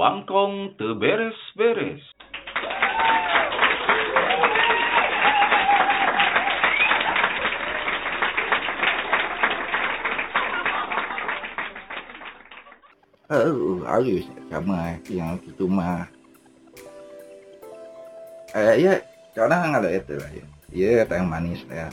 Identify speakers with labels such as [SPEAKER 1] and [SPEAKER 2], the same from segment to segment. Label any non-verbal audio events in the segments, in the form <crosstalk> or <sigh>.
[SPEAKER 1] wangkong teberes beres-beres.
[SPEAKER 2] Oh, harus sama yang itu mah. Eh, ya, karena nggak ada itu lah ya. Ya, teh manis ya.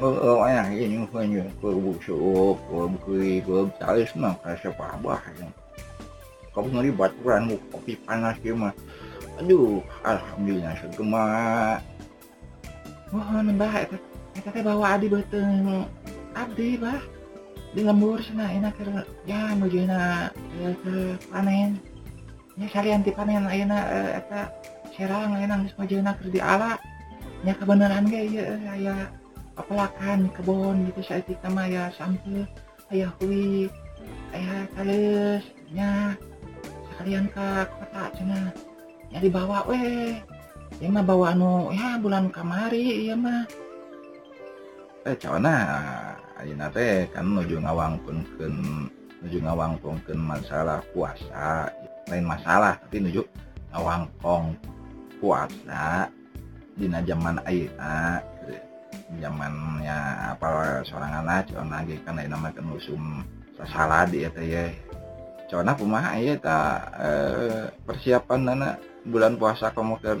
[SPEAKER 2] orang yang ini rupanya kau busuk, kau berkeri, kau bertara semua rasa pabah kan. Kau pun ada baturan, kopi panas dia Aduh, Alhamdulillah segemak. Wah, nembak. Kata bawa adi beteng. Abdi bah. Di lembur sana enak kerana ya mujina ke panen. Ya salian panen ayeuna eta serang ayeuna geus mujina keur diala. Nya kebenaran ge ieu aya pelakan kebun itu saya kita ya sam Ayah kui aya kalinya kalian Ka jadi bawahwa we bawa anu ya bulan kamari ya mah eh, kan nujung awang punken nujungwangken masalah puasa lain masalah tapi nujuk awang-kong puasa dina zaman air zamannya apa seorang anak cowok lagi kan lain nama musum sasalad ya teh ya corona kumaha ya ta e, persiapan nana bulan puasa kamu ke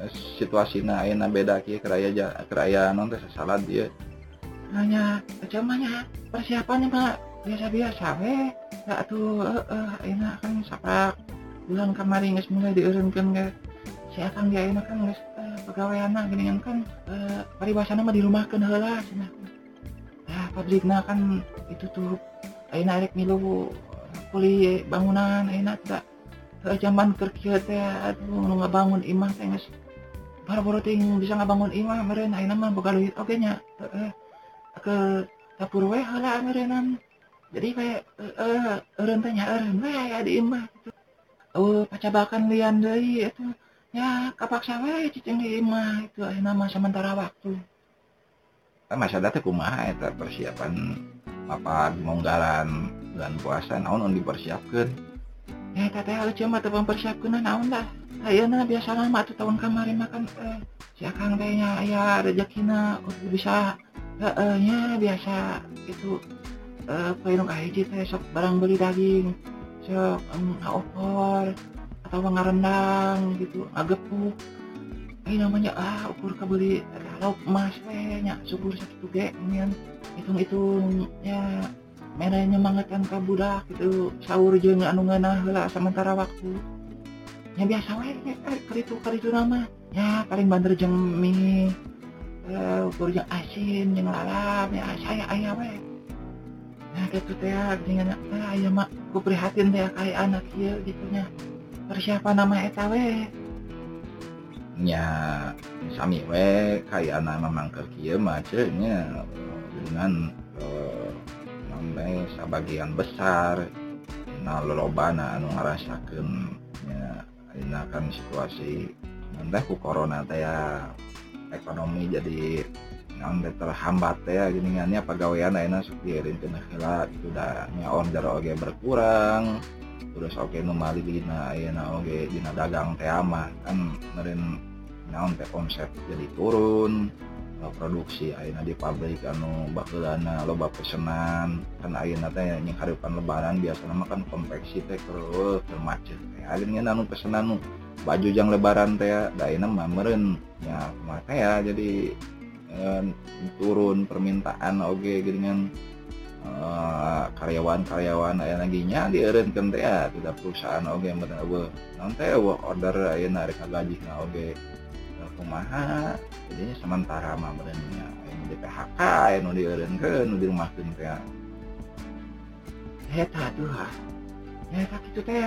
[SPEAKER 2] eh, situasi na ayeuna beda kieu keraya keraya non anu teh sasalad dia hanya cumannya persiapannya mah biasa-biasa we nggak ya, tuh eh enak eh, kan saprak bulan kemarin nggak mulai diurunkan nggak siapa nggak enak kan nggak pegawai anak geningan kan, kan e, eh, paribasana mah dirumahkeun heula cenah ah pabrikna kan itu tuh ayeuna rek milu kuli bangunan ayeuna tak zaman keur kieu teh atuh nu ngabangun imah teh geus baru teh bisa ngabangun imah meureun ayeuna mah boga duit oge nya heeh ke dapur we heula meureunan jadi kayak eh eureun teh nyaeureun we di imah gitu. Oh, pacabakan lian deui itu ya kapak wae di lima itu eh, nama sementara waktu eh, masa tuh kumaha eh, itu persiapan apa monggalan dan puasa naon on dipersiapkan ya teh harus cuma teh mempersiapkan nah, naon dah nah biasa lama tuh tahun kemarin makan eh si akang teh nya rezekina bisa eh, nya biasa itu eh poe nu kahiji teh sok barang beli daging sok um, opor atau ngarenang gitu agepuk ini namanya ah ukur kebeli kalau emas banyak eh, subur satu ge ini hitung hitung ya merahnya mangetan kabudak gitu sahur jeung anu nganah lah sementara waktu ya biasa weh ya, eh, keritu keritu nama ya paling bander jeung mie uh, ukur jeung asin jeung lalap ya saya ayah weh nah gitu teh dengan ah, ayah mak ku prihatin teh kayak anak kieu gitu nya persiapan nama etawe nya sami we kayak nama mangker kia macenya dengan uh, namanya sebagian besar nah lolobana anu ngarasakan ya ini akan situasi nanti ku corona teh ya ekonomi jadi nanti terhambat ya geningannya pegawaian lainnya sukirin kena kira itu dahnya order oge berkurang terus oke okay, memali dina iya, nah, oke dina dagang teh mah kan meren naon teh konsep jadi turun eh, produksi ayeuna di pabrik anu bakeulana loba pesenan kan ayeuna teh nya karepan lebaran biasana mah kan konveksi teh keur keur macet teh akhirnya anu pesenan nu baju jang lebaran teh da ayeuna mah meureun nya kumaha ya jadi eh, turun permintaan oge okay, geuningan Eh, karyawan-karyawan lagi laginya direnkan teh ah, tidak perusahaan oke okay, nanti order ya narik gaji nggak oke okay. Ya, kumaha jadi sementara mah beraninya yang di PHK yang udah renkan udah rumah ah. tuh ah. teh heta tuh heta itu teh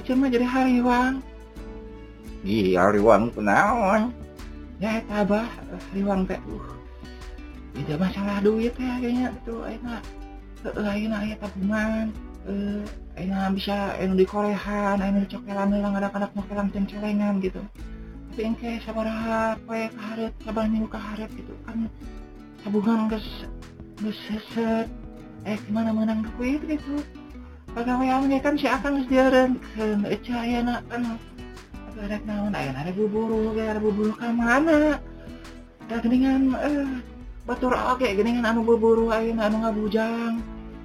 [SPEAKER 2] aja mah jadi hariwang iya hariwang kenaon
[SPEAKER 3] ya heta bah hariwang teh uh tidak masalah duit ya kayaknya itu enak lain ayah tabungan eh enak bisa enu di korehan enak di cokelan hilang ada anak nokelan ceng-celengan gitu tapi yang kayak sabar poe kaharet sabar minggu kaharet gitu kan tabungan gas gas seset eh gimana menang duit gitu pegawai amnya kan si akan sediaran ke eh, cahaya nak kan ada naon ayah ada buburu ya, ada buburu kemana ada geningan eh batur oke gendingan anu buburu ayah anu ngabujang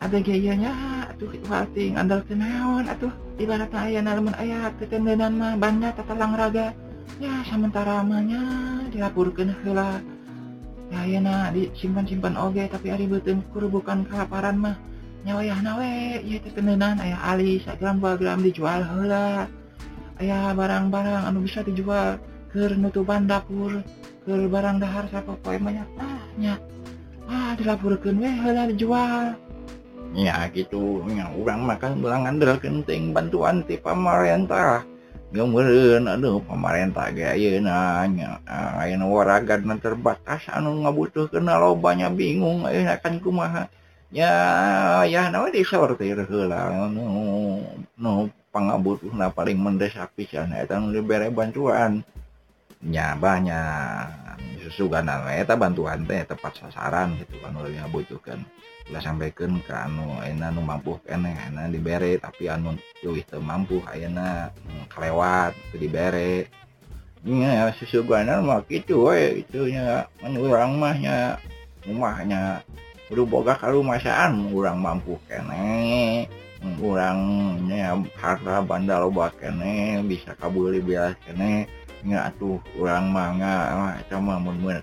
[SPEAKER 3] ada gayanya atuh wating andal kenaon atuh ibaratnya ayah nalaman ayah ketendenan mah banda tata langraga ya sementara mahnya dilapurkan hela ya ayana disimpan-simpan oge tapi hari beten bukan kelaparan mah ya nawe ya tetendenan ayah alis gram bagram dijual hela ayah barang-barang anu bisa dijual ke nutupan dapur ke barang dahar siapa poin banyak ah ah dilapurkan weh hela dijual
[SPEAKER 2] gitu urang makan bilang anda kenting bantuan pamarentah pemartah warraga terbatas anu butuh kenal banyak bingung akan butuh paling mendesak pis bantuannya banyak su bantuan teh tepat sasaran gitu butuhkan sampaikan kan anu mampu ke diberre tapi an itu mampu kelewat di bereu itu itumahnya rumahnya boga kalau masaan kurangrang mampu kene kurangrangnya harta bandal obak kene bisa kabul biasane nggak atuh kurang manga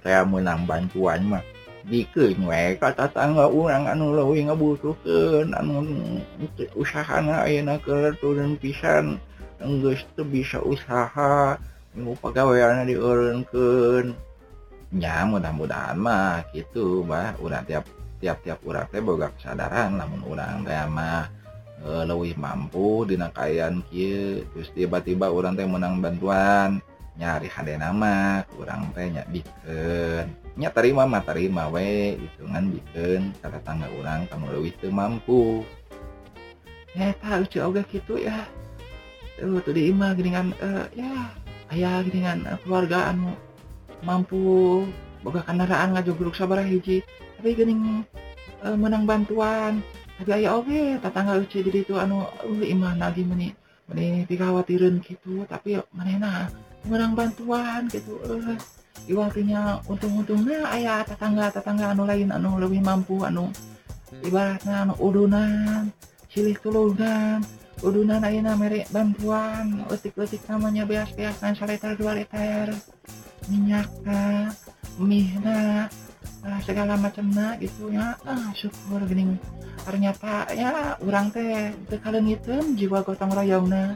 [SPEAKER 2] saya menang bantuanmak usak dan pisan bisa usaha pakainya dikennya mudah-mudahan mah gitu bah udah tiap tiap-tiap uranya boga kesadaran namun orang tema luwih mampu dinakaian terus tiba-tiba orang teh menang bantuan nyari HD nama orang kayaknya bikin nya terima mah terima we hitungan bikin kata tangga orang kamu lebih itu mampu
[SPEAKER 3] ya tak lucu oke gitu ya tuh di imah dengan uh, eh, ya ayah dengan uh, eh, keluarga anu mampu boga kendaraan ngajogeluk sabar hiji tapi gini uh, menang bantuan tapi ayah oke okay, tetangga lucu jadi itu anu uh, imah lagi meni meni dikhawatirin gitu tapi manehna menang bantuan gitu uh, iwakinya untung-untungnya ayah tetangga tetangga anu lain anu lebih mampu anu ibaratnya anu udunan silih tulungan udunan ayeuna mere bantuan leutik-leutik namanya beas-beasan saletar dua liter minyakna mihna nah, segala macamnya gitu ya ah syukur gini ternyata ya orang teh tekalengiteun jiwa gotong royongna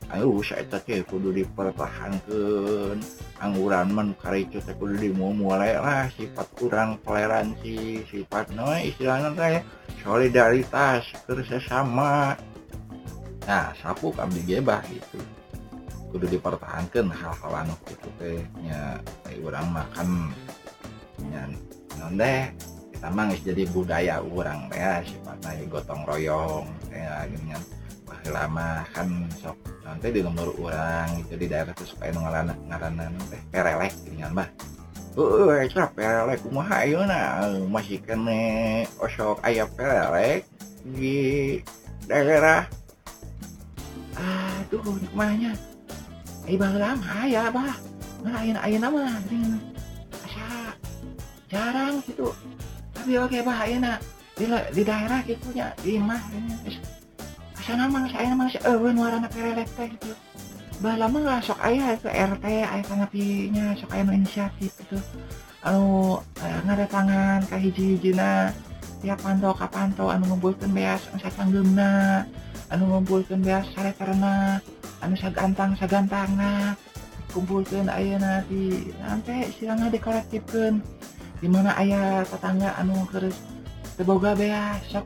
[SPEAKER 2] Ayo saya kudu dipertahankan men kudu dimulai lah sifat kurang toleransi sifat no istilahnya saya solidaritas kerjasama nah sapu kami gebah itu kudu dipertahankan hal-hal anu gitu tehnya orang makan dengan non kita mah jadi budaya orang ya sifatnya gotong royong kayak gini lama kan sok nanti di lembur orang gitu di daerah tuh supaya ngarana ngarana nanti ya, perelek dengan bah Uh, itu perelek kumaha ayo na masih kene osok ayam perelek di daerah
[SPEAKER 3] aduh kumahnya ini eh, bang lama ya bah nah ayah ayam nama asa jarang gitu tapi oke okay, bah na di, di daerah gitunya di mah asa naman sa naman si Erwin wala na perelepte gitu bahala mga sok ayah itu RT ayah kanapinya sok ayah inisiatif gitu anu uh, eh, ngadatangan ka hiji-hiji na tiap pantau ka pantau anu ngumpulkan beas anu satanggeumna anu ngumpulkan beas sareterna anu sagantang sagantangna kumpulkan ayah nanti nanti silangna dekoratif di mana ayah tetangga anu terus teboga beas sok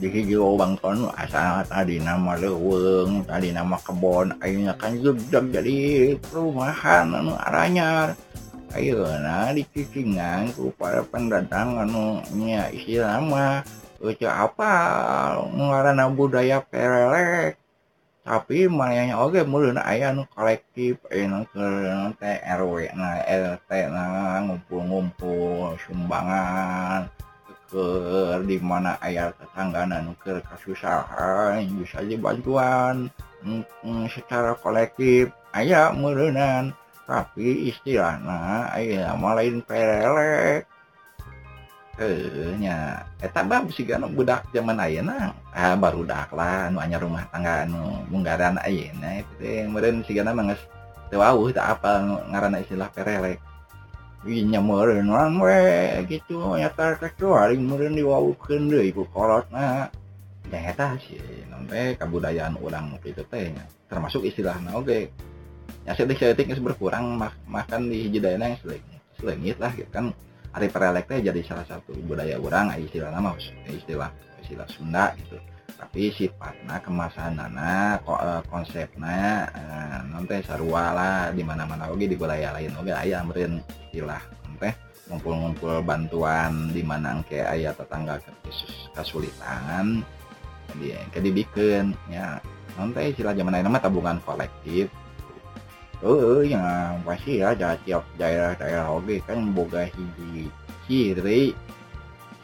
[SPEAKER 2] Bangton asal tadi nama leweng tadi nama kebon akhirnya kan juga jadi perumahan anu aranya, ayo nah dikicingan kepada pendatang anunya istilah mah Uca apa ngarana budaya perelek tapi malahnya oke mulai ayah nu kolektif ayah ke anu RW na LT na ngumpul-ngumpul sumbangan dimana airt tetangganan kekasusahan misalnya bantuan secara kolektif ayam merenan tapi istilah mauin pereleknya si budak zamanak baru daklan hanya rumahtbunggaran apa ngaran istilah perelek inya meren orang we gitu nyata kecuali meren diwawukeun deui ku nah ternyata sih nanti kebudayaan orang itu teh ya. termasuk istilahnya oke ya sedik sedik berkurang mak makan di hiji yang selengit selingit lah gitu kan hari perelek teh jadi salah satu budaya orang istilah nama istilah istilah Sunda gitu tapi sifatnya kemasan kok eh, konsepnya eh, nanti sarua lah di mana mana lagi di wilayah lain oke ayah amrin istilah nanti ngumpul-ngumpul bantuan di mana angke ayah tetangga kesulitan jadi jadi bikin ya nanti istilah zaman ini mah tabungan kolektif Oh, yang pasti ya, tiap daerah-daerah oke kan boga hiji ciri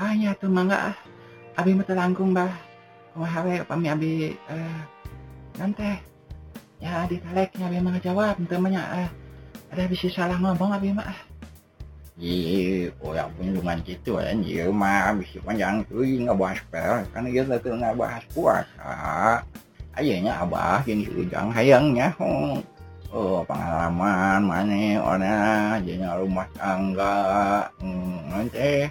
[SPEAKER 3] hanya ah, mangga ah, Abi mata langkung bah wahawe pami abi eh, nanti ya di taleknya abi mah jawab temannya eh, ada bisa salah ngomong abi mah ah.
[SPEAKER 2] iya orang punya dengan gitu eh, iya kan iya mah bisa panjang tuh nggak bahas per kan iya tuh nggak bahas puasa ayahnya abah ini ujang hayangnya oh pengalaman mana orang iya jadinya rumah tangga hmm, nanti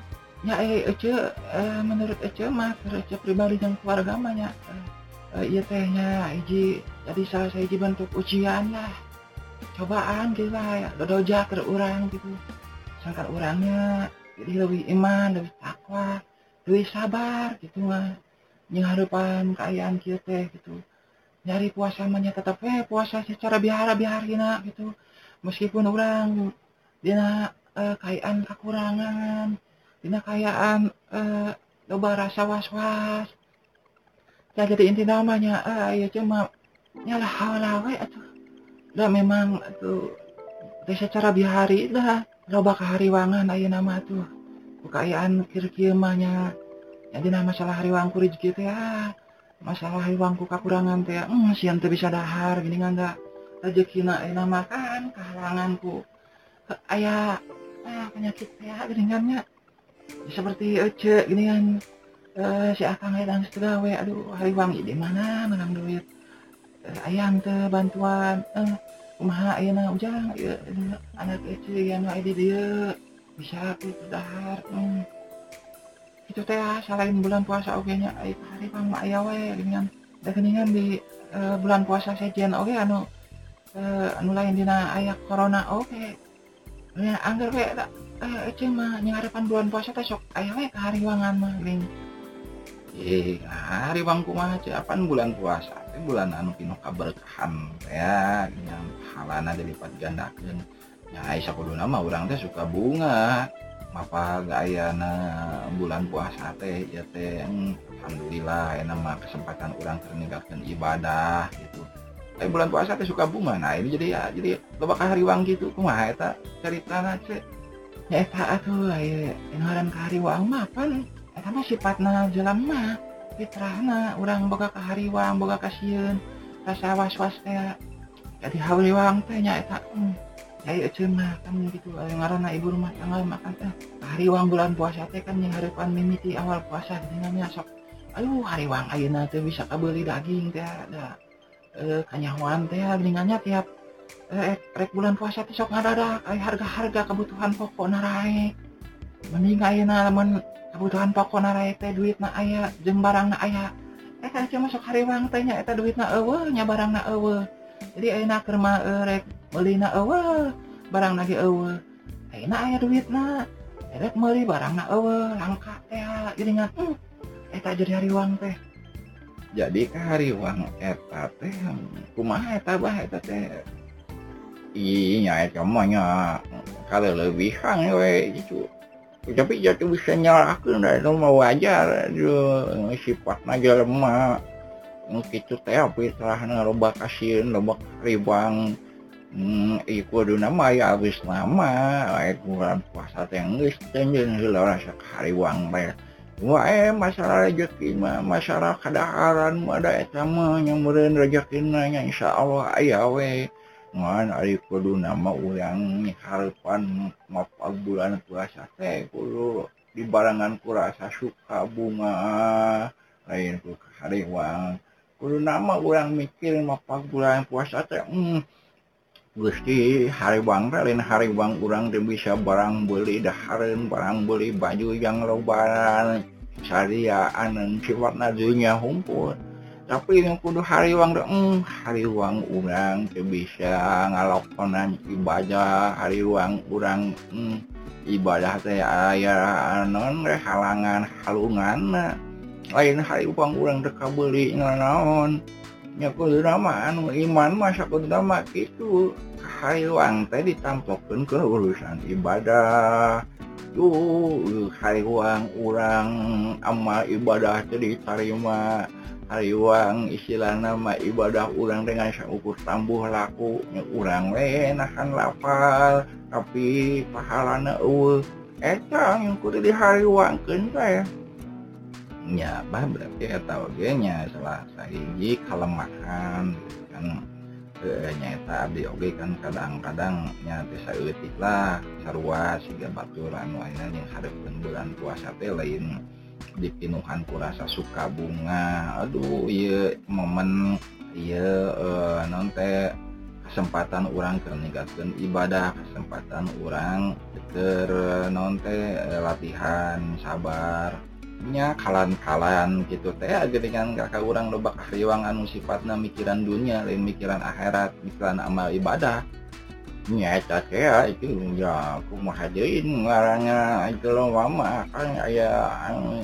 [SPEAKER 2] ya eh iya, Ece iya,
[SPEAKER 3] eh, menurut Ece mah Ece pribadi dan keluarga mah ya eh, iya tehnya Iji jadi salah saya Iji bentuk ujian lah cobaan gitu lah ya dodoja ke orang gitu sangat orangnya jadi lebih iman lebih takwa lebih sabar gitu mah harapan keayaan kita teh gitu nyari puasa mahnya tetap eh puasa secara bihara biharina gitu meskipun orang dina eh, kekayaan kekurangan Dina kayaan eh, loba rasa was-was. Ya jadi inti namanya eh, ya cuma nyalah halawe atuh. Dah memang tuh secara bihari dah loba kehariwangan ayo nama tuh kekayaan kirkimanya jadi nama masalah hariwangku rezeki teh ya masalah hariwangku kekurangan teh ah, hmm, sian teh bisa dahar gini kan nggak rezeki na nama kan kehalanganku ayah ayah ah, penyakit teh geringannya seperti oce gini kan uh, si Akang Hedang segawe aduh hari wangi di mana menang duit uh, ayam ke bantuan eh kumaha ayeuna ujang ya, ya, anak Ece yang lain di dia bisa gitu dahar hmm. itu teh selain bulan puasa oke nya hari pang mak ayah we dengan da geningan di uh, bulan puasa sejen oke anu uh, anu lain dina aya corona oke okay. ya anggar eh itu mah nyengarapan bulan puasa teh sok aya we kahariwangan mah geuning
[SPEAKER 2] eh iya, hari bangku mah apa bulan puasa teh bulan anu pinu kaberkahan ya yang halana dilipat gandakeun nya ai sakuduna nama orang teh suka bunga mapa na bulan puasa teh ya teh alhamdulillah enak mah kesempatan orang terninggalkan ibadah gitu tapi bulan puasa teh suka bunga nah ini jadi ya jadi hari kahariwang gitu kumaha eta cerita cek
[SPEAKER 3] Eh, sifatlama fitrahna orang Bohariwang Boga kasih rasawa-wasnya jadiwangnya cuma ibu rumah tanggal makanya eh. hari uwang bulan puasapan militi awal puasa dengannyaok lalu hari bisa beli daging ya eh, kanyawan ringannya tiap Eh, rek bulan puasasokra harga-harga kebutuhan pokon narai meninggal kebutuhan pokon narai teh duit aya jembarang aya eh, masuk hariwang duitnya barang jadi enak eh, barang lagi enak aya duit barang jadi hmm, tak jadi
[SPEAKER 2] hari uang teh jadi uwang Iya, semuanya kalau lebih hang we itu Tapi jatuh bisa nyalakan dan itu mau wajar aduh sifatnya aja lemah. Gitu teh tapi telah ngerubah kasih ngerubah ribang. Hmm, iku adu nama ya habis nama, iku bulan puasa yang geus tenjen heula rasa kariwang bae. Wah, eh masalah rezeki mah masalah kedaharan mah ada eta mah nyambureun rezekina nya insyaallah ayah weh, du ulang bulan puasa di barangan kurasa suka bunga nama kurang mikir bulan puasa hmm, Gusti Har Bang ralin Har Bang kurang de bisa barang belidah barang beli baju yang robbaran syariaan siwa nanya humput hari u hmm, hari uang urang bisa ngalokonan ibadah hari uang urang hmm, ibadah saya halangan halungan lain hari upang urang deka belion Iman masa pertama itu Hai uang tadi ditamppokkan ke urusan ibadah hari uang urang ama ibadah jadi harima uang istilah nama ibadah urang dengan ukus tabuh laku urang lehan laal tapi pahalaul etang yang di hariangnya berarti ataunya salah kalau makannyata kan eh, kadang-kadangnya bisalah saua sehingga bakuuran yang harus pen bulann puasanya lain dipinuhan kurasa suka bunga Aduh y momen iya eh, nonte kesempatan orang kenegaatan ibadah kesempatan orang ter nonte latihan sabarnya kalan-kalan gitu tehget kan gakak orang lebak khriwang anu sifatnya mikiran dunia le mikiran akhirat pikiran amal ibadahnyecat ah, ya itu
[SPEAKER 3] enggak aku mauhajain warnya itulama Ka ayau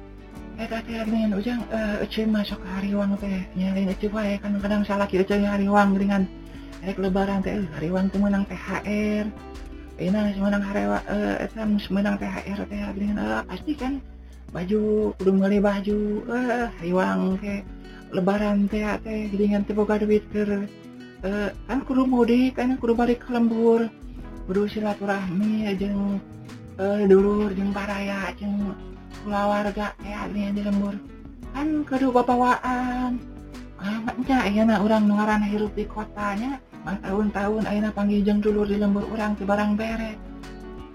[SPEAKER 3] punya ujang uh, masuk hariwang teh nyalin itu wae eh, kan kadang-kadang salah kira cuy hariwang dengan rek lebaran teh eh, hariwang tuh menang THR ini eh, nah, menang harewa eh uh, menang THR teh dengan pasti kan baju udah beli baju eh hariwang teh lebaran teh teh dengan teh boga duit ke kan kudu mudik kan kudu balik ke lembur kudu silaturahmi aja uh, dulur jeung paraya jeung keluarga kayak eh, ini di lembur kan kudu bawaan amatnya ayana orang nungaran hirup di kotanya mah tahun-tahun ayana panggil jeng dulu di lembur orang ke barang bere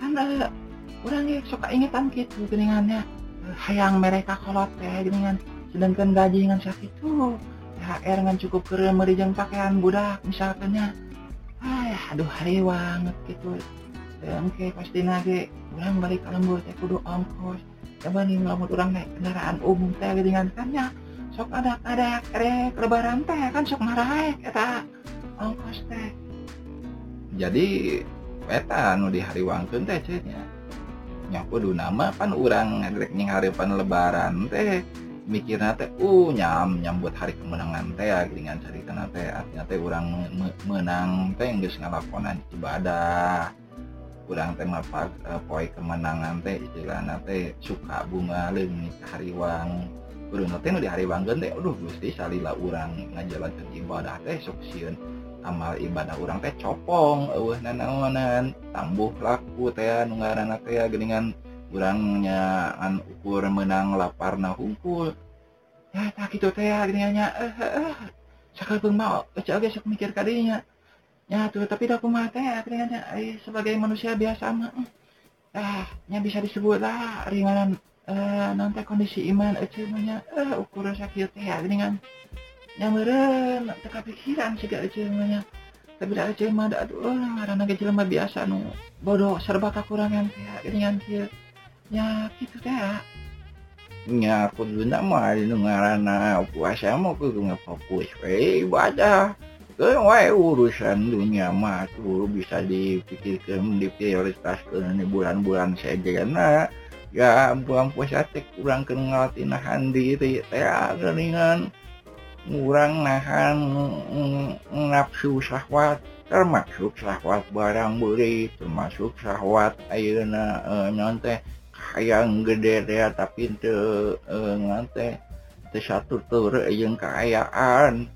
[SPEAKER 3] kan uh, orang ya suka ingetan gitu geningannya uh, hayang mereka kolot teh ya, geningan sedangkan gaji dengan sakit tuh THR ngan cukup keren jeng pakaian budak misalkannya ayah aduh hari banget gitu dan oke pasti nage orang balik ke lembur teh kudu ongkos coba nih ngelamun orang naik kendaraan umum teh dengan gitu kannya sok ada ada rek lebaran teh kan sok marah eta ongkos teh
[SPEAKER 2] jadi eta nu dihariwangkeun teh ya nyapu dulu nama pan urang rek nying pan lebaran teh mikirnya teh uh nyam nyambut hari kemenangan teh dengan ya, gitu cerita teh artinya teh orang menang teh nggak ngalakonan ibadah kurang tema Pak eh, poi kemenangan teh je teh suka bungalim Harwang di hari Bang Gusti salilah kurang nga jalan ibadah tehun amal ibadah u teh copongan tambu laku ngaan kurangnyaan ukur menang laparna
[SPEAKER 3] ukur itu teh akhirnyanya eh, eh, mau mikir tadinya Ya tuh, tapi aku mah ya ringan eh, sebagai manusia biasa mah. Eh, ah, bisa disebut lah ringanan eh nanti kondisi iman itu eh, nya eh ukur sakit ya ringan. Nya meureun teka pikiran siga itu eh, nya. Tapi dah itu mah aduh karena kecil mah biasa nu bodoh serba kekurangan ya ringan kieu. Ya kitu teh.
[SPEAKER 2] Nya aku dulu mah aku ngaranna puasa mah apa-apa, we ibadah. urusan dunyamat bisa dipikirkan diprioritas ke bulan-bulan sejena buangtik kurang ketinahan diinganngurang nahan ngafsu syahwat termasuk syahwat barang beri termasuk syahwat airna nteang gede tapi kengant1 keayaan tuh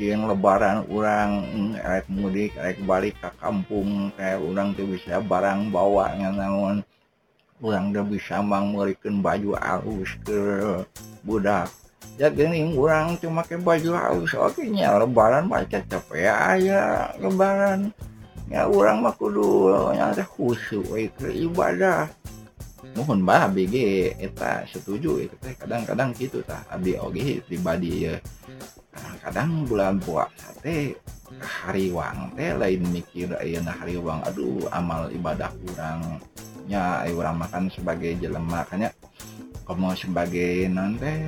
[SPEAKER 2] lebaran kurangrang hmm, mudik balik ke kampung kayak orang tuh bisa barang bawanya namun kurang de bisa Bang me baju a ke budak jadi nih kurang cuma kayak baju anya lebaran baca cap lebarannya orang madulnya khu itu ibadah mohon bahata setuju itu kadang-kadang gitu pribadi kadang bulan puasa teh hari uang teh lain mikir nah hari uang aduh amal ibadah kurangnya ayo orang makan sebagai jelema makanya kamu sebagai non teh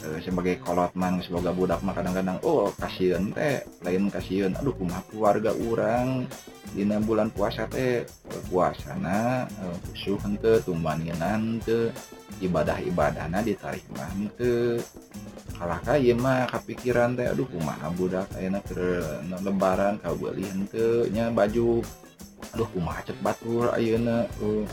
[SPEAKER 2] Eh, sebagai kolot mangng semoga budak makan-kadang Oh kasih teh lain kasih dukung warga urang Di bulan puasa teh eh, puasana eh, usuhketumbaninan ke ibadah ibadana ditarikmah ke kakah yemah pikiran teh dukung mana budak enak ke leembaran kauguekenya baju luung macet batwur A uh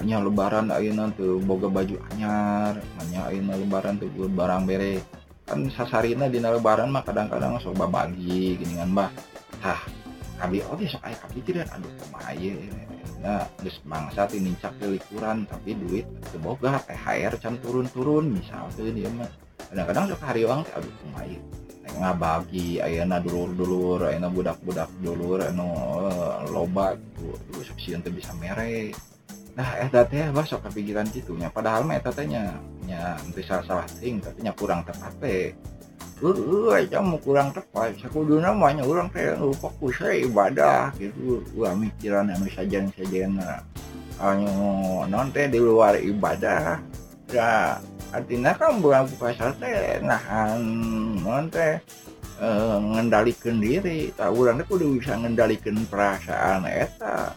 [SPEAKER 2] lebaran-lainan tuh boga baju anyar nanyain lebaran tuh barang- bere kan sasariina di lebaran mah kadang-kadang soba bagi ginian Mbak Hahsa ke lipuran tapi duit semoga eh airR can turun-turun misalnya bagi dulur-dulurak budak-budak duluno eh, lobat bisa merek dan nah eta teh sok kepikiran nya, padahal mah eta teh nya nya salah salah ting tapi nya kurang tepate uh aja mau kurang tepat Saya kudu nya orang teh lupa anu fokus ibadah gitu Gua mikiran anu sajen-sajena ah, anu non teh di luar ibadah ya artinya kan bulan puasa teh nahan non teh eh, ngendalikan diri tak urang teh kudu bisa ngendalikan perasaan eta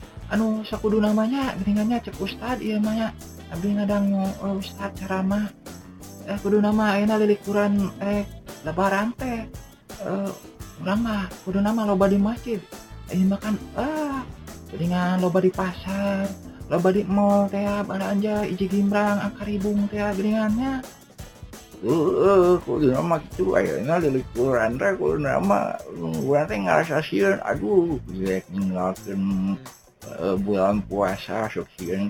[SPEAKER 2] anu
[SPEAKER 3] sakudu namanya geningannya cek ustad iya mah abdi ngadang oh, ustad ceramah eh kudu nama ayeuna eh, lilikuran eh lebaran teh eh urang kudu nama loba di masjid ini iya makan ah geringan loba di pasar loba di mall teh ada aja iji akar akaribung teh geningannya
[SPEAKER 2] Uh, kudu nama gitu ayeuna lilikuran teh kudu nama urang teh ngarasa sieun aduh gue ninggalkeun bulan puasaun keun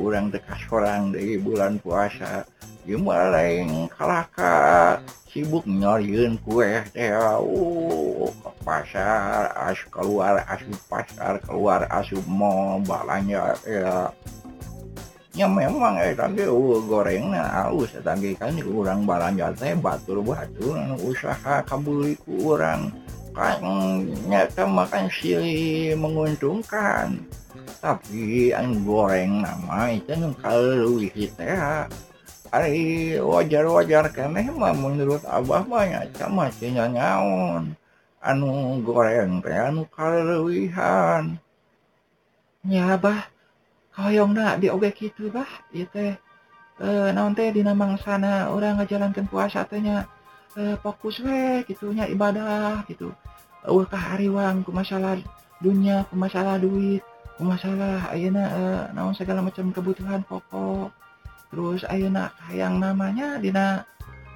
[SPEAKER 2] urang tekas orang di bulan puasa jumbarengkelaka sibuk nyoun kue pasar as keluar asu pasarar keluar asu maujarnya memang uh, gorenglanjar tebat usaha kabulburiku orangku makannya makan sili menguntungkan tapi an goreng nama itu kalau kita hari eh, wajar-wajar kene mah menurut abah banyak sama cinya nyaon anu goreng teh anu kalewihan
[SPEAKER 3] ya kau yang nak di oge gitu bah itu iya teh eh naon teh sana orang ngajalankan puasa tehnya fokus we gitunya ibadah gitu ultah hariwang ke masalah dunia ke masalah duit ke masalah ayeuna eh, naon segala macam kebutuhan pokok terus ayeuna yang namanya dina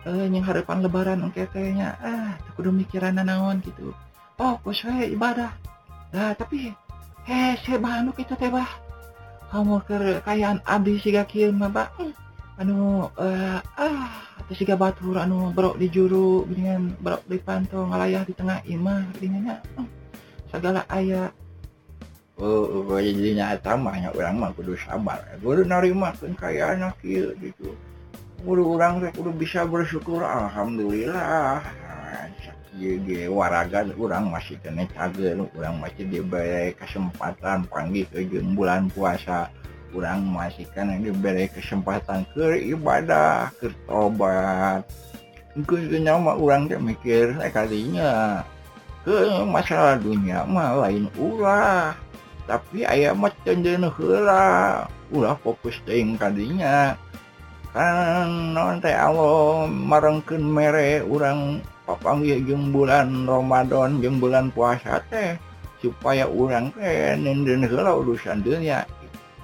[SPEAKER 3] eh, yang harapan lebaran oke nya ah kudu mikiran naon gitu fokus we ibadah nah tapi heh saya bahan kita teh bah kamu kekayaan abdi siga kieu mah eh, anu uh, ah terus jika batur anu berok di juru dengan berok di pantau ngalayah di tengah imah iya, dinya ah,
[SPEAKER 2] oh, segala ayat Oh, jadinya tamahnya orang mah kudu sabar. Kudu narima anak kieu gitu. Kudu orang teh kudu bisa bersyukur alhamdulillah. Jadi waragan orang masih kena cager, orang masih diberi kesempatan panggil ke bulan puasa. kurang maskan diberre kesempatan ke ibadah ketobatkunya urangnya mikir kalinya ke masalah duniama lain u tapi ayam mac je udah fokus tim tadinya kan non teh Allah merengken merek urang papa je bulan Romadhon je bulan puasa teh supaya urang ke urusan dulunya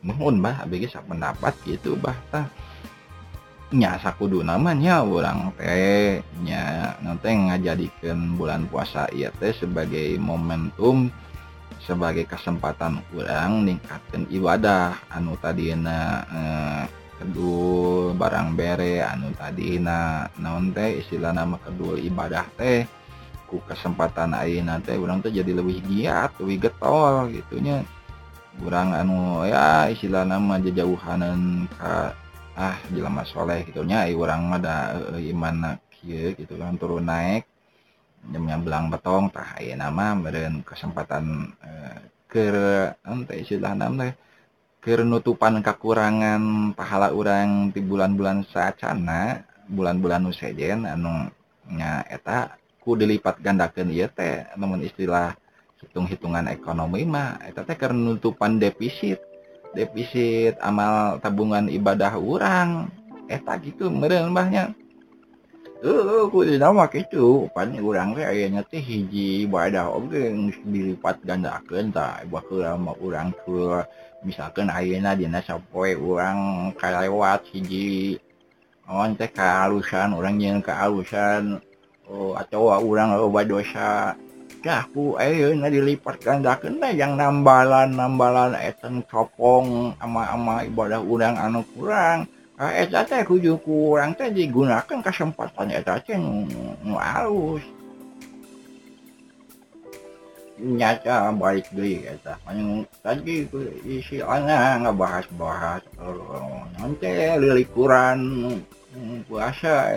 [SPEAKER 2] mengun bah abg sak pendapat gitu bah tah nya sakudu namanya orang teh nya nanti ngajadikan bulan puasa iya teh sebagai momentum sebagai kesempatan orang ningkatin ibadah anu tadi eh, kedul barang bere anu tadina non teh istilah nama kedul ibadah teh ku kesempatan aina teh orang teh jadi lebih giat lebih getol gitunya kurang anu ya istilah namajauhanan Ka ah jelamasholeh itunya I orang Madaimana eh, gitu kan turun naik jamnyam bilang beongtah nama be kesempatan eh, ke anteai istilah namakerutupan kekurangan pahala urang di bulan-bulan saana bulan-bulan nujen anungnya eta ku dilipat gandaken yette namun istilah hitungan ekonomimahkerutupan defisit defisit amal tabungan ibadah urang eh tadi gitu mere itupat ganda mau orang misalkanpo u Ka lewatji kalusan orang yang kealusan aco orang-oba dosa yang dilipatkan yang nambalan nambalan etenkopong ama-ama ibadah-undang anu kurang hu kurang teh digunakan ke sempat ta nyaca baikinge bahas-bahas oh, lilikuran hmm, puasa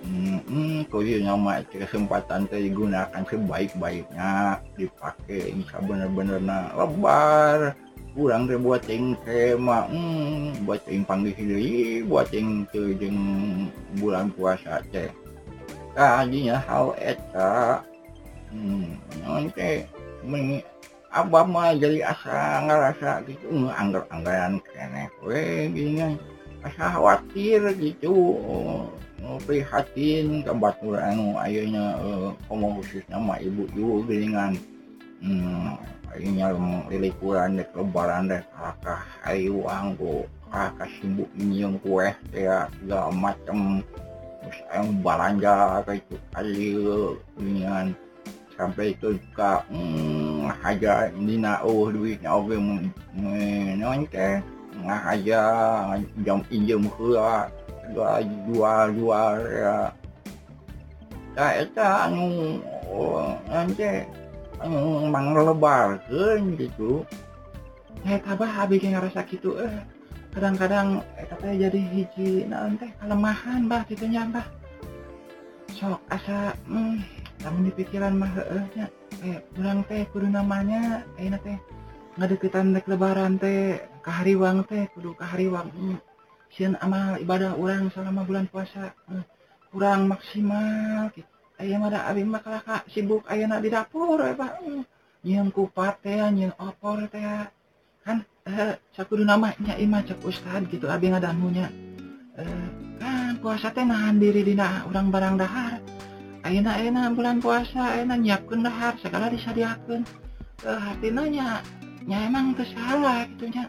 [SPEAKER 2] kau mm tuyunya mah kesempatan teh digunakan sebaik-baiknya dipakai insya bener-bener nah lebar kurang teh buat yang kema mm, buat yang panggil sendiri buat yang jeng bulan puasa teh kajinya hal eta hmm, nanti ini abah mah jadi asa ngerasa gitu anggar anggaran kene weh gini asa khawatir gitu prihatin kebatur anu ayonya uh, eh, ngomong khususnya mah ibu-ibu gelingan hmm, akhirnya lilikuran dek lebaran dek kakak ayu anggo kakak sibuk nyium kue ya segala macem terus ayam balanja kayak itu ayu gelingan sampai itu ka hmm, haja dina oh duitnya oke men men nonte ngahaja jam injem kula jual jual jual ya nah itu anu nanti anu gitu eh tabah yang ngerasa gitu eh kadang-kadang eh katanya jadi hiji nah, nanti kelemahan bah gitu nya bah sok asa hmm, namun di pikiran mah eh nya eh kurang ya, eh, teh kudu namanya eh teh ngadeketan dek lebaran teh kahariwang teh kudu kahariwang hmm sian amal ibadah orang selama bulan puasa eh, kurang maksimal ayah ada abi mah kak sibuk nak di dapur ya pak eh. nyian kupat teh nyian opor teh kan eh sakudu namanya imah cek ustad gitu abi ngadanunya eh kan puasa teh nahan diri dina orang barang dahar ayah ayana ayana bulan puasa ayah nak nyiapkan dahar segala disadiakan eh hati nanya nya emang kesalah gitunya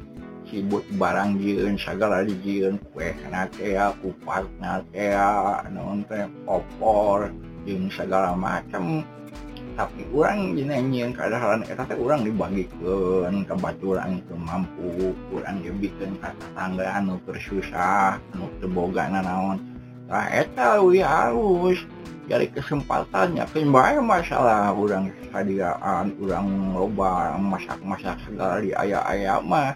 [SPEAKER 2] barang ji segala di kue aku opor segala macam tapi kurang kurang dibagi ke kebaturan ke mampu kurang jembi bikin tanggaan susahbogaon harus dari kesempatannya pemba masalah u keshairaan kurang robba masak-masak segala di ayah-ayammah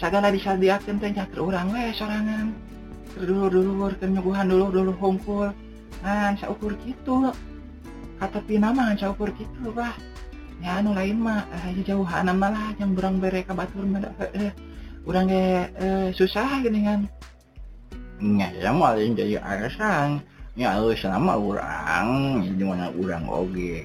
[SPEAKER 2] segala bisa diakan teh
[SPEAKER 3] nyater orang we sorangan dulur dulur kenyuguhan dulu dulur hongkul ngan ukur gitu kata pina mah saya ukur gitu bah ya anu lain mah aja eh, jauh anak malah yang berang bere ka batur mah eh, eh, urang ge eh, susah gini kan
[SPEAKER 2] nya ya malah jadi alasan ya alasan orang urang gimana urang oge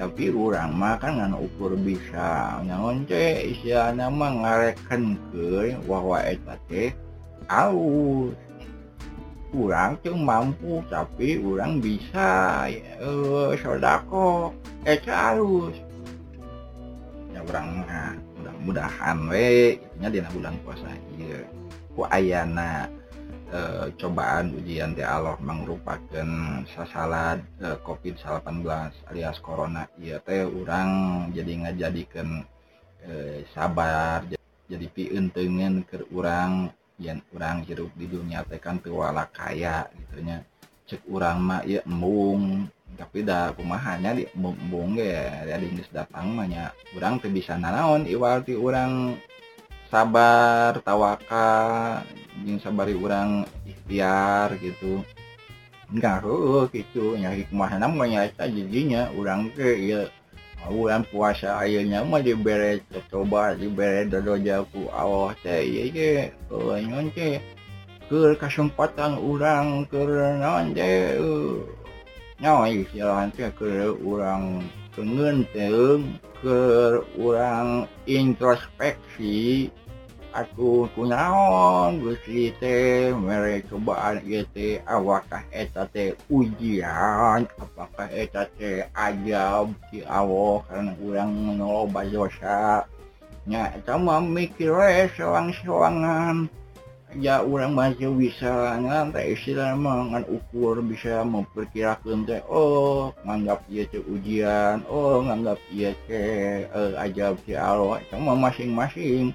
[SPEAKER 2] Eh, tapi rurang makan nga ukur bisanyance isnya mengarekan ke wa kurang cum maumpu tapi kurang bisa ehda kok kurang mudah-mudahan wanya bulan puasaana e, cobaan ujian di Allah mengrupakan sasalat e, eh, covid 19 alias corona iya teh orang jadi ngajadikan e, eh, sabar jadi piuntungan ke orang yang orang hidup di dunia teh kan tuwala kaya gitu nya cek orang mah ya embung tapi dah kumahannya di embung ya jadi datang mah ya orang tuh bisa nanaon iwal ti orang sabar tawakah sabar kurangrangkhtiar gitu nggak itunya hikmahnya u ke puasa airnya mau diberreco diku ke kesempatan urang keren non kerang peng ke urang introspeksi itu aku tun naongue me cobaan GT awakah eta ujian Apakah eteta ajab siwo karena kurang basanya sama mikirre sowangangan aja urang ba bisa ngannta ukur bisa memperkirakan teO oh, nganggap GT ujian Oh nganggap Y eh, ajab si sama masing-masing.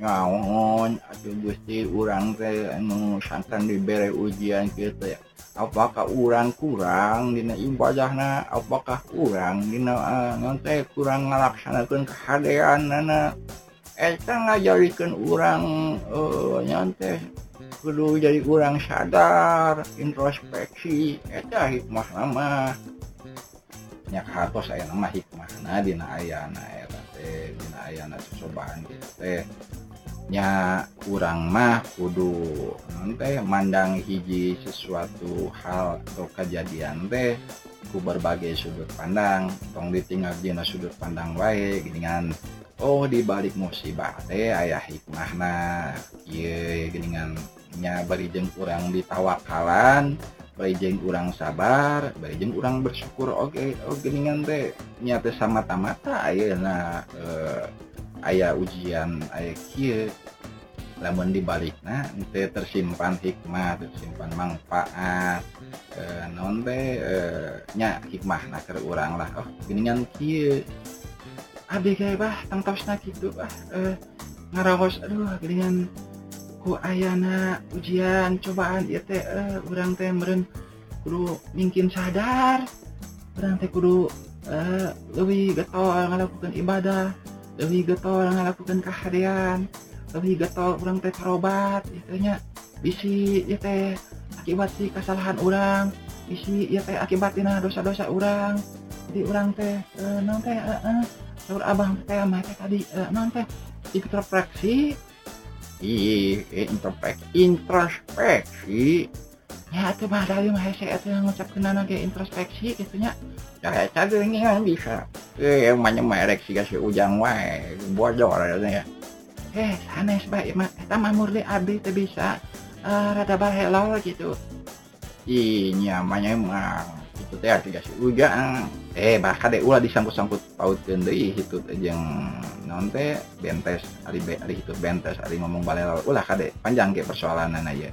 [SPEAKER 2] mau gustir kurang mensankan diberre ujian gitu apa orang kurang Di wajahna apa kurang kurang melaksanakan kehaan ngajarikan orangrang eh, nyante geduh jadi kurang sadar introspeksi hikmahlamanya eh, saya hikmah Di aya so kurang mah kudu mandang hiji sesuatu hal atau kejadian teh ku berbagai sudut pandang tong ditinggal jena sudut pandang wa dengan Oh dibalik musibah teh ayaah hikmah Nah ye dengannya bejen kurang ditawa kalan be kurang sabar be kurang bersyukur Oke Ohan tehnyaa mata-mata kita ayaah ujian lemon dibalik nah tersimpan hikmah tersimpan manfaat eh, nonnya eh, hikmah naker urang lahngkap oh, eh, ngana ujian cobaan kurangkin sadar ber lebih melakukan ibadah lebih getol ngelakukan keharian, lebih getol orang teh tarobat itunya bisi ya teh akibat si kesalahan orang bisi ya teh akibat tina dosa-dosa orang jadi orang teh e, non teh e, e, abang teh sama teh tadi e, non teh introspeksi i introspek introspeksi ya itu mah dari mah saya itu yang ngucapkan anak ke introspeksi nya ya cari ini kan bisa eh yang banyak mah ereksi kasih ujang wae bodoh ya eh sanes ya, mah kita mah murni abdi itu bisa uh, rada bahelol gitu iya banyak emang ah, itu teh arti kasih ujang eh bahkan deh ulah disangkut-sangkut pautkeun deui itu jeung naon teh bentes ari ari itu bentes ari ngomong balelol ulah kade panjang ke persoalanan aja ya.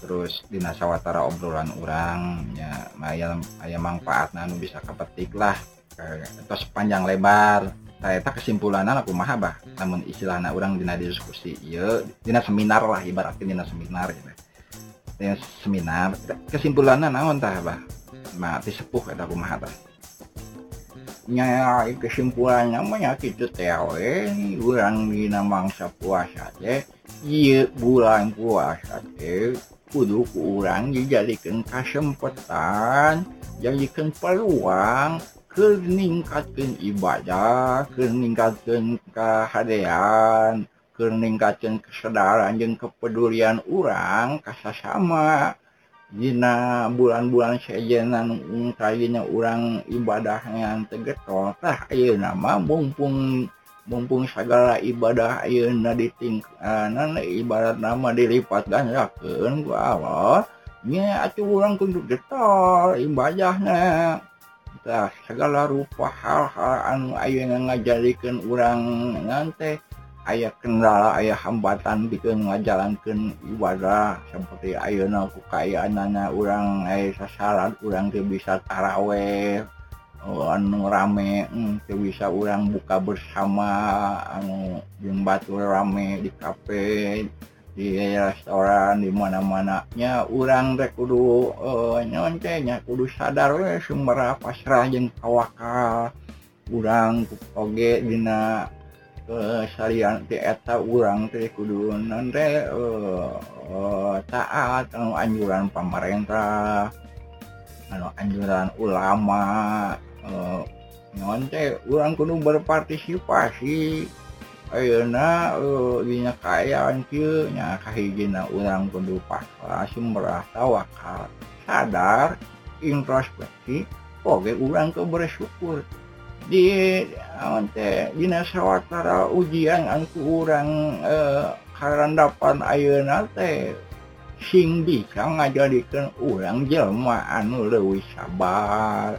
[SPEAKER 2] terus Dinaswatara obroran- urangnya maym ayam manfaat nanti bisa kepetiklah atau panjang lebar saya tak kesimpulan aku mabah namun istilah na orang Di did diskusi y Di seminar lah hibarhati seminar seminar kesimpulan nawantahah mati sepuh aku manya kesimpulannya meyak urang Minm mangsa puas y bulan kuas kurangrang dijali ke kasempatan jadikan peluang keringkat ke ibadah keringkatenkahadean keringkaten kesedaran jeung kepedurian urang kasasama ina bulan-bulan sayajenan tadinya urang ibadah yang tegetotahhir nama muung ke pmpung segala ibadah Ayu ditingnek ibarat nama dilipatatkan guauh u de ibajahnya segala rupa hal-halan Ayo ngajarikan urangngannti ayaah kendala ayaah hambatan bikin ngajalan ke ibadah seperti Ayu naukanya u sarat kurang ke bisatarawe ke anu rame hmm, bisa urang buka bersama anu jumbatul rame di cafe I restoran dimana-mannya urang Re Kudu nyoncenya kudus sadar oleh Suumber pasrah jengkawaka urang koge jenak ke sekaliarianta urang teh Kudu eh, nanti eh, saat eh, anjuran pamarentra kalau anjuran ulama ya Eh, tek urangung berpartisipasi Aunanya kayakannya urangdu wakal sadar introspeksi Oke ulang ke bersyukur diwatara ujian angku urang eh, karena dapat Ayeuna teh singmbi Kajakan ulang Jemaanul wis sabar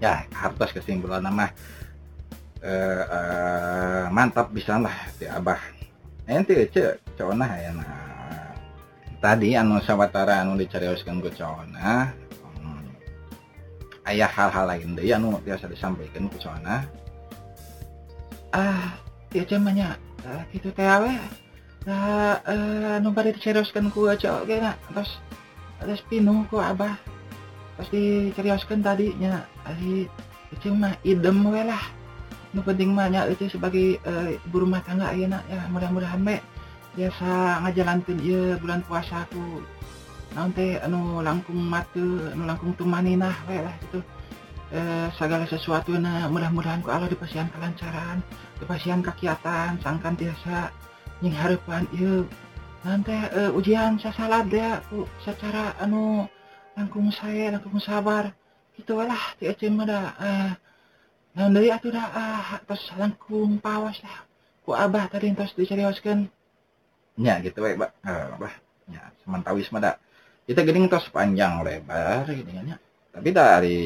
[SPEAKER 2] ya hartos kesimpulan nama eh, uh, mantap bisa lah di abah nanti aja ya, cona ya nah tadi anu sawatara anu dicarioskan ke cona hmm. ayah hal-hal lain deh anu biasa disampaikan cowok cona
[SPEAKER 3] ah dia ya, cemanya ah, gitu teh awe ah, uh, anu bari dicarioskan ku cok nak. terus terus pinu ku abah pasti cerioskan tadinya asli itu mah idem we lah nu penting mah nya itu sebagai uh, ibu rumah tangga ya nak ya mudah-mudahan we biasa ngajalankan ya bulan puasa aku nanti anu langkung matu anu langkung tumaninah we lah itu eh, segala sesuatu nah mudah-mudahan ku Allah dipasihan kelancaran dipasihan kegiatan sangkan biasa yang harapan iya nanti eh, ujian saya salah deh ya aku secara anu langkung saya langkung sabar itu lah ti aceh mah dah uh, dari atu dah uh, eh, terus langkung pawas lah ku abah tadi terus dicari dicarioskan
[SPEAKER 2] nya gitu ya pak eh, abah ya nya semantawis dah kita gini terus panjang lebar gitu nya kan, tapi dari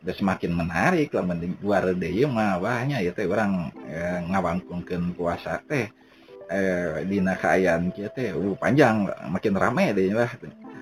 [SPEAKER 2] udah semakin menarik lah mending luar deh mah bahnya ya teh orang eh, ngawangkungkan kuasa teh eh, dina kayaan kita teh uh, panjang makin ramai deh lah ya,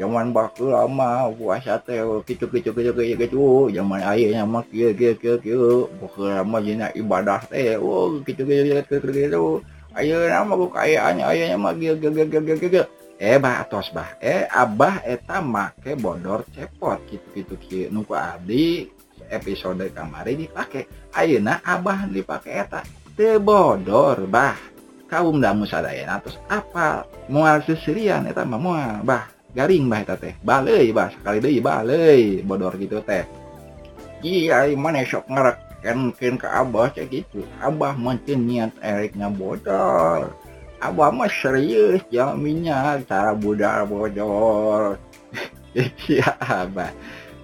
[SPEAKER 2] zaman baku lama puasa teh gitu gitu gitu gitu gitu zaman ayahnya mah kia kia kia kia baku lama jina ibadah teh oh gitu gitu gitu gitu gitu ayo nama ku kayaannya ayahnya mah kia kia kia kia kia kia eh bah atos bah eh abah eta make bodor cepot gitu gitu kia nuku abdi episode kamari dipakai ayeuna abah dipakai eta teu bodor bah kaum damu sadayana terus apa mual seserian eta mah mual bah garing bah eta teh baleuy bah sekali deui baleuy bodor gitu teh iya mana sok ngareken ke abah cek gitu abah mancen niat eriknya bodor abah mah serius jaminnya cara budal bodor <laughs> iya abah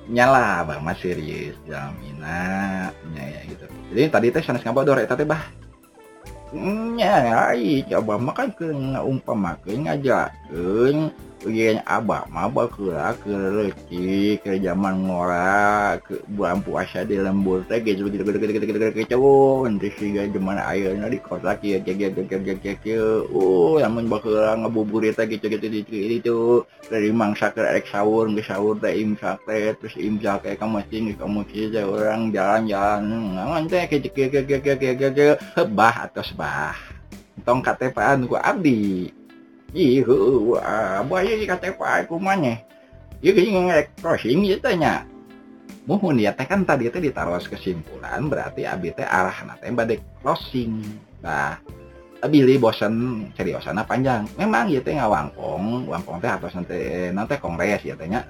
[SPEAKER 2] nyala abah mah serius jamina ya, ya gitu jadi tadi teh sanes ngabodor eta teh bah nyai coba makan ke umpamakeun ngajakeun Ujian abah abah bakula ke leci ke zaman ngora ke bulan puasa di lembur teh gitu gitu gitu gitu gitu gitu gitu nanti sih gak zaman ayeuna di kota kia kia kia kia kia kia kia uh namun bakula ngabuburit teh gitu gitu gitu itu dari mangsa ke erek sahur ke sahur teh imsak teh terus imsak teh kamu sih nggak kamu sih orang jalan jalan nangan teh kia kia kia kia kia kia kia bah atau sebah tongkat teh anu abdi Ihu, buaya di kata pak mana? Ya, gini ngelek crossing ya tanya. Mohon ya teh tadi itu ditaruh kesimpulan berarti abt arah nanti yang dek crossing. Nah, bosan cari osana panjang memang ya ya ngawangkong wangkong teh atau nanti nanti kongres ya tanya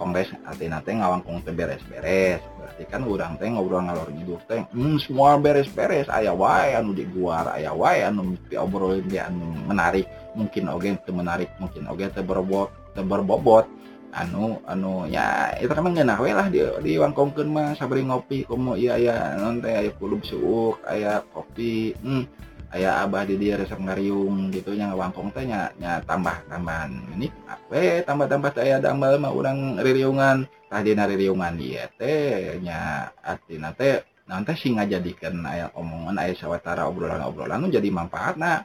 [SPEAKER 2] kongres nanti nanti ngawangkong teh beres-beres berarti kan urang teh ngobrol ngalor ngidur teh hmm, semua beres-beres ayah wae anu di guar ayah wae anu obrolin dia anu menarik mungkin oge itu menarik mungkin oge okay, itu berbobot berbobot anu anu ya itu kan nggak we lah di di wangkongkeun mah sabri ngopi komo iya iya nanti teh aya suuk ayah kopi hmm ayah abah di dia resep ngariung gitu nya wangkong teh nya, tambah tambahan ini we tambah tambah saya damel mah urang ririungan tadi nah, ririungan dia teh nya artina teh nanti sih jadikan aya omongan ayah sawatara obrolan obrolan jadi manfaat nah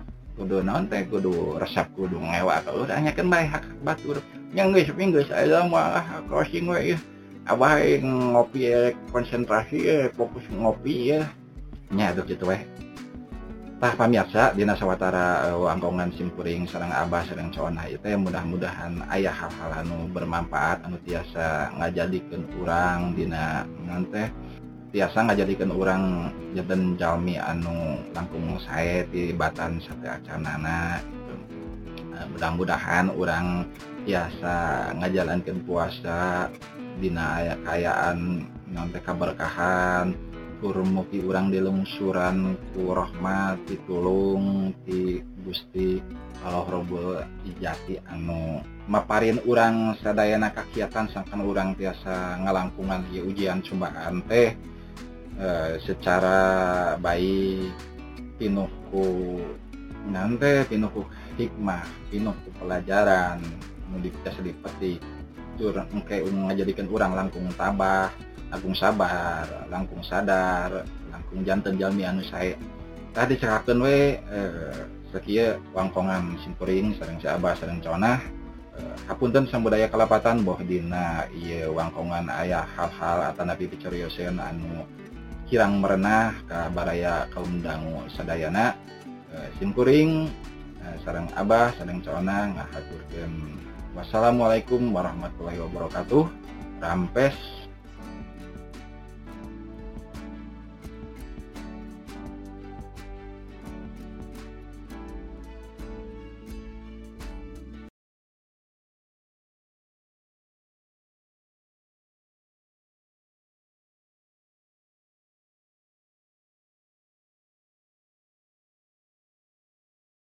[SPEAKER 2] kudu naon teh kudu resep kudu ngelewa kalau udah nyakan baik hak hak batur yang guys pinggir saya mah ah, ah, crossing gue ya abah ngopi ya, konsentrasi ya, fokus ngopi ya nyaduk gitu weh tah pamirsa dina sawatara uh, angkongan simpuring serang abah serang conah itu ya mudah-mudahan ayah hal-hal anu bermanfaat anu tiasa ngajadikeun urang dina ngan biasa ngajaikan orang Je Jami Anu Laungaitibatan Sacanana itu berang-mudahan eh, orang biasa ngajalankan puasa Diayakaanon kaberkahan kuruki urang di lungsuran kurahhmat ditulung di Gusti kalau robohjati anu Maparin u saddayana kakiatan sangkan orang tiasa ngalakungan ujian Sumpaampeh. Eh, secara baik pinuku nante pinuku hikmah pinuku pelajaran mudik selipati curang engke umum ngajadikan orang langkung tabah langkung sabar langkung sadar langkung jantan jalmi anu saya tadi cerahkan we eh, sekia wangkongan simpuring sering seabah sering conah eh, hapunten sambudaya kelapatan boh dina iya wangkongan ayah hal-hal atau nabi picuriosen anu kirang merenah ke baraya kaum dangu sadayana e, simkuring e, sarang Abah sarang Conang ngahaturkeun wassalamualaikum warahmatullahi wabarakatuh rampes